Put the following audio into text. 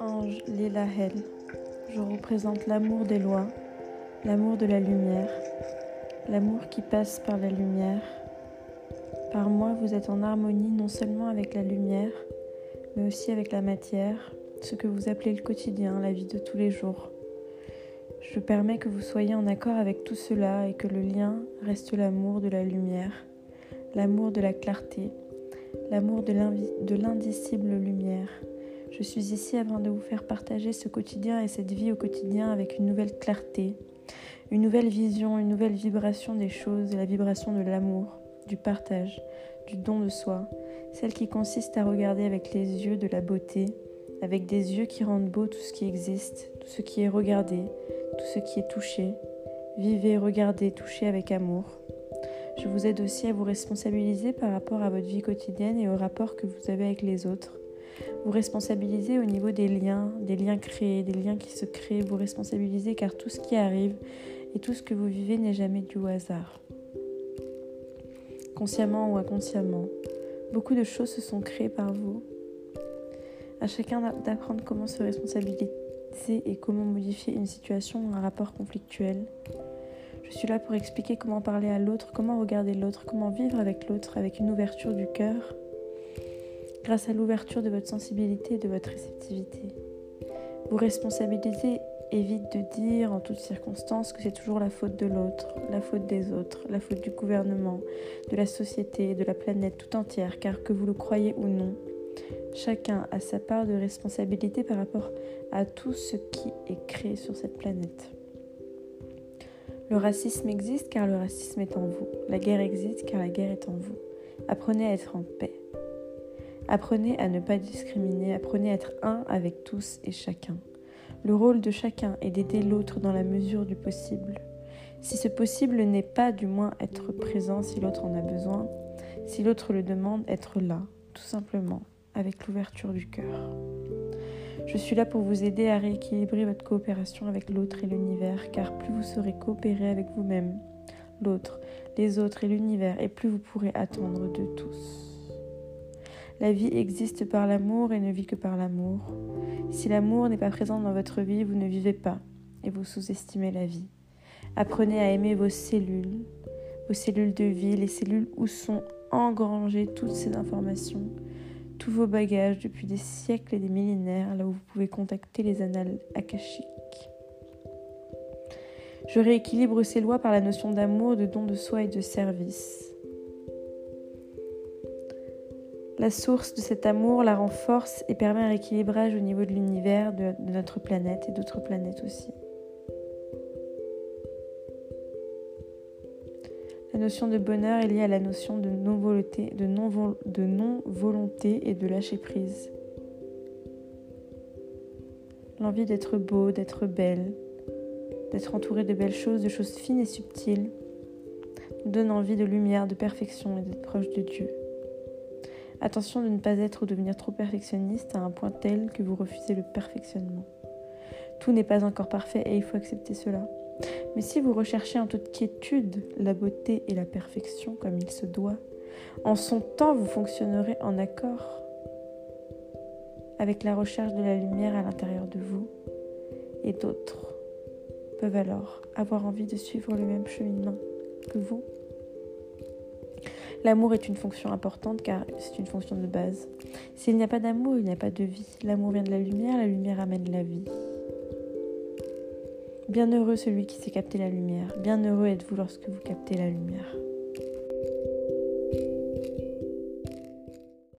Ange Lila Hel, je représente l'amour des lois, l'amour de la lumière, l'amour qui passe par la lumière. Par moi, vous êtes en harmonie non seulement avec la lumière, mais aussi avec la matière, ce que vous appelez le quotidien, la vie de tous les jours. Je permets que vous soyez en accord avec tout cela et que le lien reste l'amour de la lumière, l'amour de la clarté, l'amour de l'indicible lumière. Je suis ici afin de vous faire partager ce quotidien et cette vie au quotidien avec une nouvelle clarté, une nouvelle vision, une nouvelle vibration des choses, la vibration de l'amour, du partage, du don de soi, celle qui consiste à regarder avec les yeux de la beauté, avec des yeux qui rendent beau tout ce qui existe, tout ce qui est regardé, tout ce qui est touché. Vivez, regardez, touchez avec amour. Je vous aide aussi à vous responsabiliser par rapport à votre vie quotidienne et au rapport que vous avez avec les autres. Vous responsabilisez au niveau des liens, des liens créés, des liens qui se créent. Vous responsabilisez car tout ce qui arrive et tout ce que vous vivez n'est jamais dû au hasard. Consciemment ou inconsciemment, beaucoup de choses se sont créées par vous. À chacun d'apprendre comment se responsabiliser et comment modifier une situation ou un rapport conflictuel. Je suis là pour expliquer comment parler à l'autre, comment regarder l'autre, comment vivre avec l'autre avec une ouverture du cœur, grâce à l'ouverture de votre sensibilité et de votre réceptivité. Vous responsabiliser évite de dire en toutes circonstances que c'est toujours la faute de l'autre, la faute des autres, la faute du gouvernement, de la société, de la planète tout entière, car que vous le croyez ou non, chacun a sa part de responsabilité par rapport à tout ce qui est créé sur cette planète. Le racisme existe car le racisme est en vous. La guerre existe car la guerre est en vous. Apprenez à être en paix. Apprenez à ne pas discriminer. Apprenez à être un avec tous et chacun. Le rôle de chacun est d'aider l'autre dans la mesure du possible. Si ce possible n'est pas du moins être présent si l'autre en a besoin, si l'autre le demande, être là, tout simplement, avec l'ouverture du cœur. Je suis là pour vous aider à rééquilibrer votre coopération avec l'autre et l'univers, car plus vous saurez coopérer avec vous-même, l'autre, les autres et l'univers, et plus vous pourrez attendre de tous. La vie existe par l'amour et ne vit que par l'amour. Si l'amour n'est pas présent dans votre vie, vous ne vivez pas et vous sous-estimez la vie. Apprenez à aimer vos cellules, vos cellules de vie, les cellules où sont engrangées toutes ces informations, vos bagages depuis des siècles et des millénaires, là où vous pouvez contacter les annales akashiques. Je rééquilibre ces lois par la notion d'amour, de don de soi et de service. La source de cet amour la renforce et permet un rééquilibrage au niveau de l'univers, de notre planète et d'autres planètes aussi. La notion de bonheur est liée à la notion de non-volonté de non et de lâcher prise. L'envie d'être beau, d'être belle, d'être entouré de belles choses, de choses fines et subtiles, nous donne envie de lumière, de perfection et d'être proche de Dieu. Attention de ne pas être ou devenir trop perfectionniste à un point tel que vous refusez le perfectionnement. Tout n'est pas encore parfait et il faut accepter cela. Mais si vous recherchez en toute quiétude la beauté et la perfection comme il se doit, en son temps vous fonctionnerez en accord avec la recherche de la lumière à l'intérieur de vous et d'autres peuvent alors avoir envie de suivre le même cheminement que vous. L'amour est une fonction importante car c'est une fonction de base. S'il n'y a pas d'amour, il n'y a pas de vie. L'amour vient de la lumière, la lumière amène la vie. Bienheureux celui qui sait capter la lumière. Bienheureux êtes-vous lorsque vous captez la lumière.